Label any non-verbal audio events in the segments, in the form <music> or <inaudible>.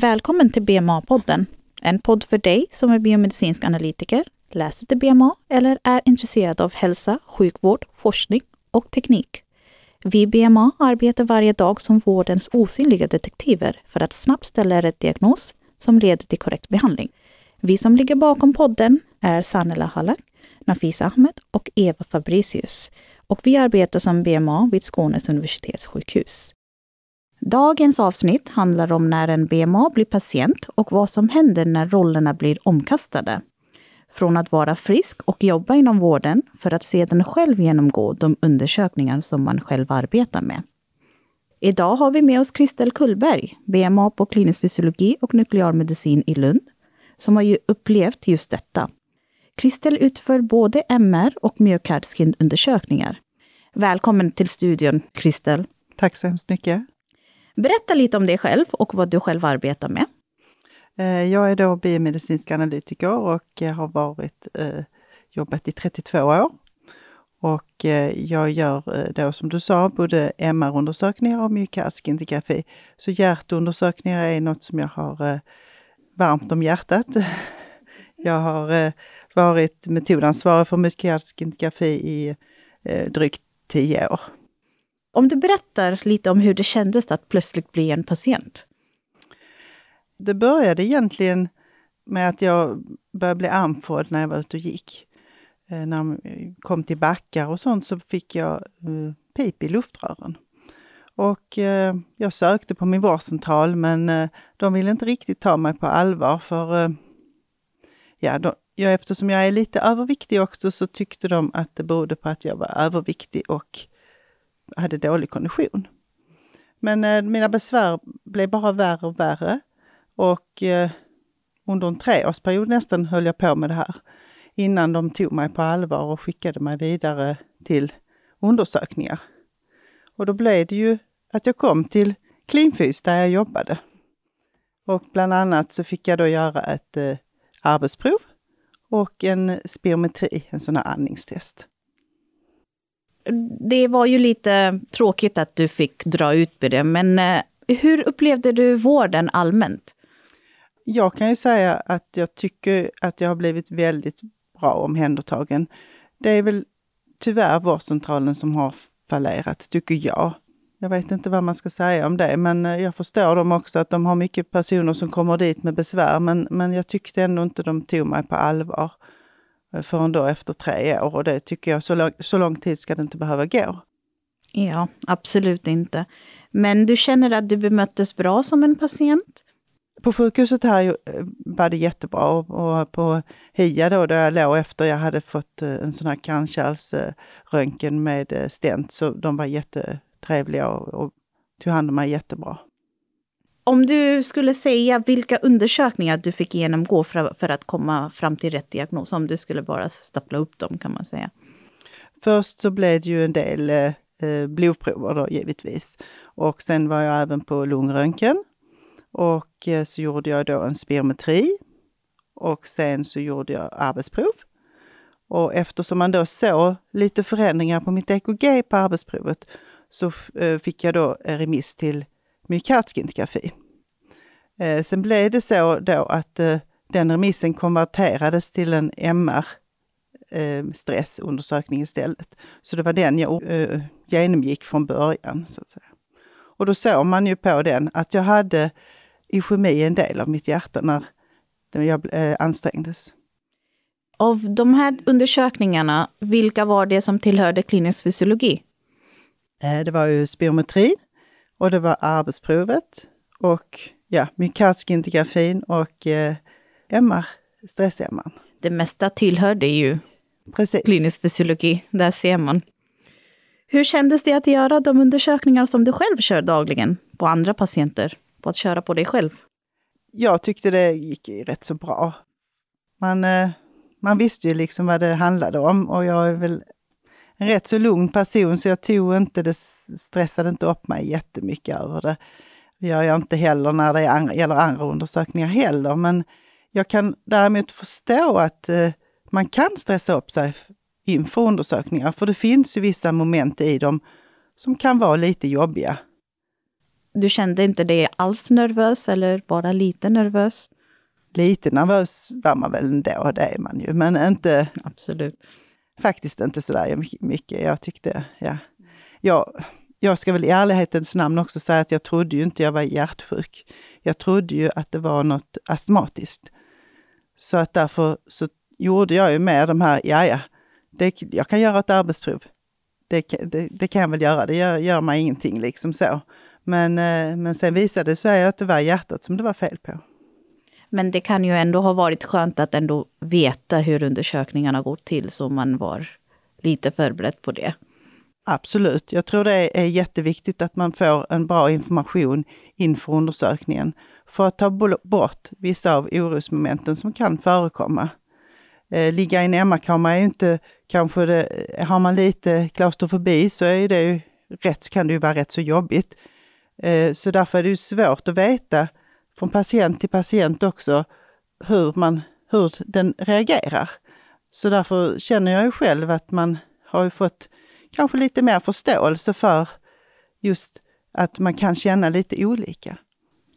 Välkommen till BMA-podden, en podd för dig som är biomedicinsk analytiker, läser till BMA eller är intresserad av hälsa, sjukvård, forskning och teknik. Vi i BMA arbetar varje dag som vårdens osynliga detektiver för att snabbt ställa rätt diagnos som leder till korrekt behandling. Vi som ligger bakom podden är Sanela Halak, Nafisa Ahmed och Eva Fabricius. Och vi arbetar som BMA vid Skånes universitetssjukhus. Dagens avsnitt handlar om när en BMA blir patient och vad som händer när rollerna blir omkastade. Från att vara frisk och jobba inom vården för att sedan själv genomgå de undersökningar som man själv arbetar med. Idag har vi med oss Kristel Kullberg, BMA på klinisk fysiologi och nuklearmedicin i Lund, som har ju upplevt just detta. Kristel utför både MR och myokardskindundersökningar. Välkommen till studion, Kristel. Tack så hemskt mycket. Berätta lite om dig själv och vad du själv arbetar med. Eh, jag är då biomedicinsk analytiker och eh, har varit, eh, jobbat i 32 år. Och jag gör då som du sa både MR-undersökningar och myokardskintograffi. Så hjärtundersökningar är något som jag har varmt om hjärtat. <laughs> Jag har varit metodansvarig för myokardskintograffi i drygt tio år. Om du berättar lite om hur det kändes att plötsligt bli en patient. Det började egentligen med att jag började bli andfådd när jag var ute och gick. Eh, när jag kom till backar och sånt så fick jag eh, pip i luftrören. Och eh, jag sökte på min vårdcentral men eh, de ville inte riktigt ta mig på allvar för ja, de, ja, eftersom jag är lite överviktig också så tyckte de att det berodde på att jag var överviktig och hade dålig kondition. Men eh, mina besvär blev bara värre och värre. Och eh, under en treårsperiod nästan höll jag på med det här. Innan de tog mig på allvar och skickade mig vidare till undersökningar. Och då blev det ju att jag kom till Klinfys där jag jobbade. Och bland annat så fick jag då göra ett eh, arbetsprov och en spirometri, en sån här andningstest det var ju lite tråkigt att du fick dra ut på det, men eh, hur upplevde du vården allmänt? Jag kan ju säga att jag tycker att jag har blivit väldigt bra omhändertagen. Det är väl tyvärr vårdcentralen som har fallerat, tycker jag. Jag vet inte vad man ska säga om det, men eh, jag förstår dem också att de har mycket personer som kommer dit med besvär, men, men jag tyckte ändå inte de tog mig på allvar. Eh, förrän då efter tre år och det tycker jag, så lång, så lång tid ska det inte behöva gå. Ja, absolut inte. Men du känner att du bemöttes bra som en patient? På sjukhuset här eh, var det jättebra och på HIA då, där jag låg efter jag hade fått eh, en sån här kranskärlsröntgen med stent, så de var jättetrevliga och, och tog hand om mig jättebra. Om du skulle säga vilka undersökningar du fick genomgå för, för att komma fram till rätt diagnos, om du skulle bara stapla upp dem kan man säga. Först så blev det ju en del eh, blodprover då givetvis. Och sen var jag även på lungröntgen. Och eh, så gjorde jag då en spirometri. Och sen så gjorde jag arbetsprov. Och eftersom man då såg lite förändringar på mitt EKG på arbetsprovet så eh, fick jag då eh, remiss till myokardskintgrafi. Eh, sen blev det så då att eh, den remissen konverterades till en MR eh, istället. Så det var den jag genomgick från början. Så att säga. Och då såg man ju på den att jag hade ischemi i en del av mitt hjärta när jag ansträngdes. Av de här undersökningarna, vilka var det som tillhörde klinisk fysiologi? Det var ju spirometri, och det var arbetsprovet och ja, myokardskintografin och eh, MR, stress-MR. Det mesta tillhörde ju Precis. klinisk fysiologi, där ser man. Hur kändes det att göra de undersökningar som du själv kör dagligen på andra patienter, på att köra på dig själv? Jag tyckte det gick rätt så bra. Man, eh, man visste ju liksom vad det handlade om och jag är väl en rätt så lugn person så jag tog inte det, stressade inte upp mig jättemycket över det. Det gör jag inte heller när det andra, gäller andra undersökningar heller. Men jag kan däremot förstå att eh, man kan stressa upp sig inför undersökningar, för det finns ju vissa moment i dem som kan vara lite jobbiga. Du kände inte dig alls nervös eller bara lite nervös? Lite nervös var man väl ändå, det är man ju, men inte... Absolut. Faktiskt inte sådär mycket. Jag tyckte, ja. Jag, jag ska väl i ärlighetens namn också säga att jag trodde ju inte jag var hjärtsjuk. Jag trodde ju att det var något astmatiskt. Så att därför så gjorde jag ju med de här, ja ja, det, jag kan göra ett arbetsprov. Det, det, det, kan jag väl göra, det gör, gör mig ingenting liksom så. Men, eh, men sen visade det sig att det var hjärtat som det var fel på. Men det kan ju ändå ha varit skönt att ändå veta hur undersökningarna gått till så man var lite förberedd på det. Absolut. Jag tror det är jätteviktigt att man får en bra information inför undersökningen för att ta bort vissa av orosmomenten som kan förekomma. Eh, ligga i en MR-kamera är ju inte kanske det, har man lite klaustrofobi så är det ju rätt, kan det ju vara rätt så jobbigt. Eh, så därför är det ju svårt att veta från patient till patient också hur, man, hur den reagerar. Så därför känner jag ju själv att man har ju fått kanske lite mer förståelse för just att man kan känna lite olika.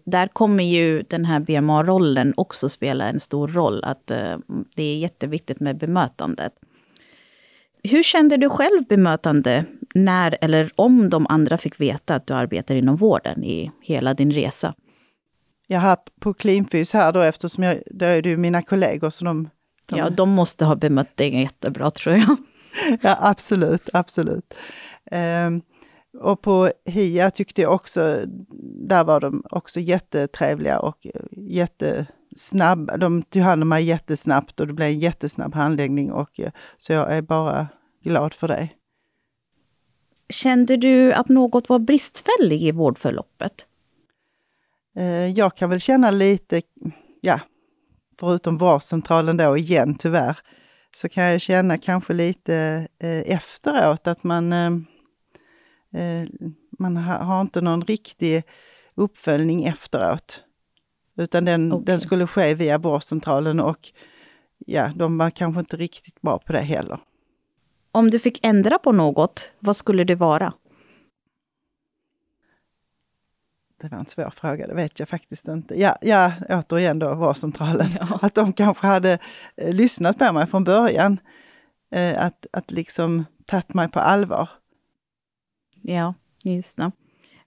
Där kommer ju den här BMA-rollen också spela en stor roll, att eh, det är jätteviktigt med bemötandet. Hur kände du själv bemötande när eller om de andra fick veta att du arbetar inom vården i hela din resa? Jag har på Cleanfys här då eftersom jag, då är det ju mina kollegor så de, de... Ja, de måste ha bemött dig jättebra tror jag. <laughs> ja, absolut, absolut. Um, och på HIA tyckte jag också, där var de också jättetrevliga och jättesnabba. De tog hand om mig jättesnabbt och det blev en jättesnabb handläggning och så jag är bara glad för det. Kände du att något var bristfälligt i vårdförloppet? Eh, jag kan väl känna lite, ja, förutom vårdcentralen då igen tyvärr, så kan jag känna kanske lite eh, efteråt att man, eh, man har inte någon riktig uppföljning efteråt. Utan den, okay. den skulle ske via vårdcentralen och ja, de var kanske inte riktigt bra på det heller. Om du fick ändra på något, vad skulle det vara? Det var en svår fråga, det vet jag faktiskt inte. Ja, ja återigen då vårdcentralen. Ja. Att de kanske hade eh, lyssnat på mig från början. Eh, att, att liksom tagit mig på allvar. Ja, just det.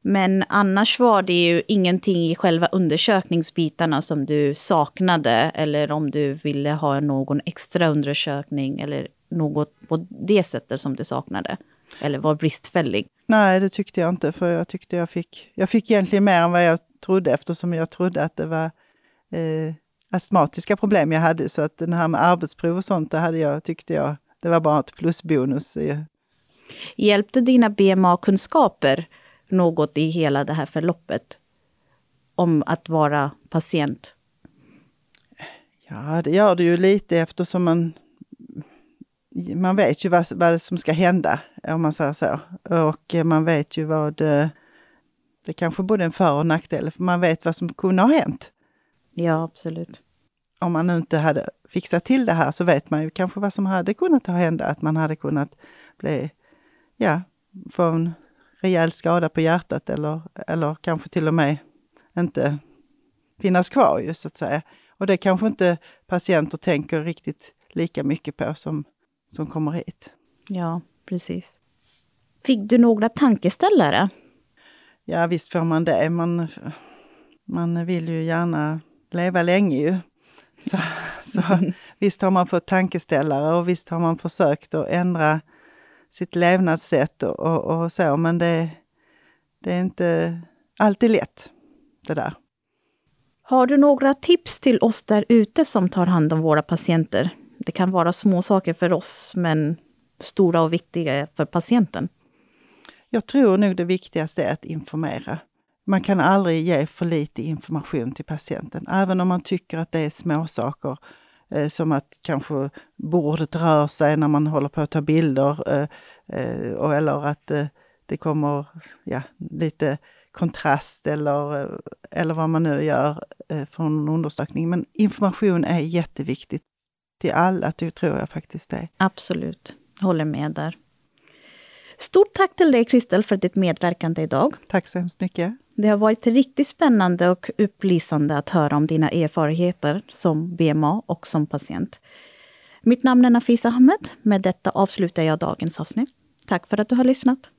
Men annars var det ju ingenting i själva undersökningsbitarna som du saknade eller om du ville ha någon extra undersökning eller något på det sättet som du saknade? Eller var bristfällig? Nej, det tyckte jag inte, för jag tyckte jag fick, jag fick egentligen mer än vad jag trodde eftersom jag trodde att det var eh, astmatiska problem jag hade. Så att den här med arbetsprov och sånt, det hade jag, tyckte jag, det var bara ett plusbonus. Hjälpte dina BMA-kunskaper något i hela det här förloppet? Om att vara patient? Ja, det gör det ju lite eftersom man man vet ju vad, vad som ska hända, om man säger så. Och man vet ju vad... Det, det kanske både en för och nackdel, för man vet vad som kunde ha hänt. Ja, absolut. Om man nu inte hade fixat till det här så vet man ju kanske vad som hade kunnat ha hända. Att man hade kunnat bli, ja, få en rejäl skada på hjärtat eller, eller kanske till och med inte finnas kvar just så att säga. Och det kanske inte patienter tänker riktigt lika mycket på som som kommer hit. Ja, precis. Fick du några tankeställare? Ja, visst får man det. Man, man vill ju gärna leva länge ju. Så, så <laughs> visst har man fått tankeställare och visst har man försökt att ändra sitt levnadssätt och, och, och så, men det, det är inte alltid lätt det där. Har du några tips till oss där ute som tar hand om våra patienter? Det kan vara små saker för oss, men stora och viktiga för patienten. Jag tror nog det viktigaste är att informera. Man kan aldrig ge för lite information till patienten, även om man tycker att det är småsaker eh, som att kanske bordet rör sig när man håller på att ta bilder eh, eh, eller att eh, det kommer ja, lite kontrast eller, eh, eller vad man nu gör eh, från en undersökning. Men information är jätteviktigt till alla, tror jag faktiskt det. Absolut, håller med där. Stort tack till dig Kristel för ditt medverkande idag. Tack så hemskt mycket. Det har varit riktigt spännande och upplysande att höra om dina erfarenheter som BMA och som patient. Mitt namn är Nafisa Ahmed. Med detta avslutar jag dagens avsnitt. Tack för att du har lyssnat.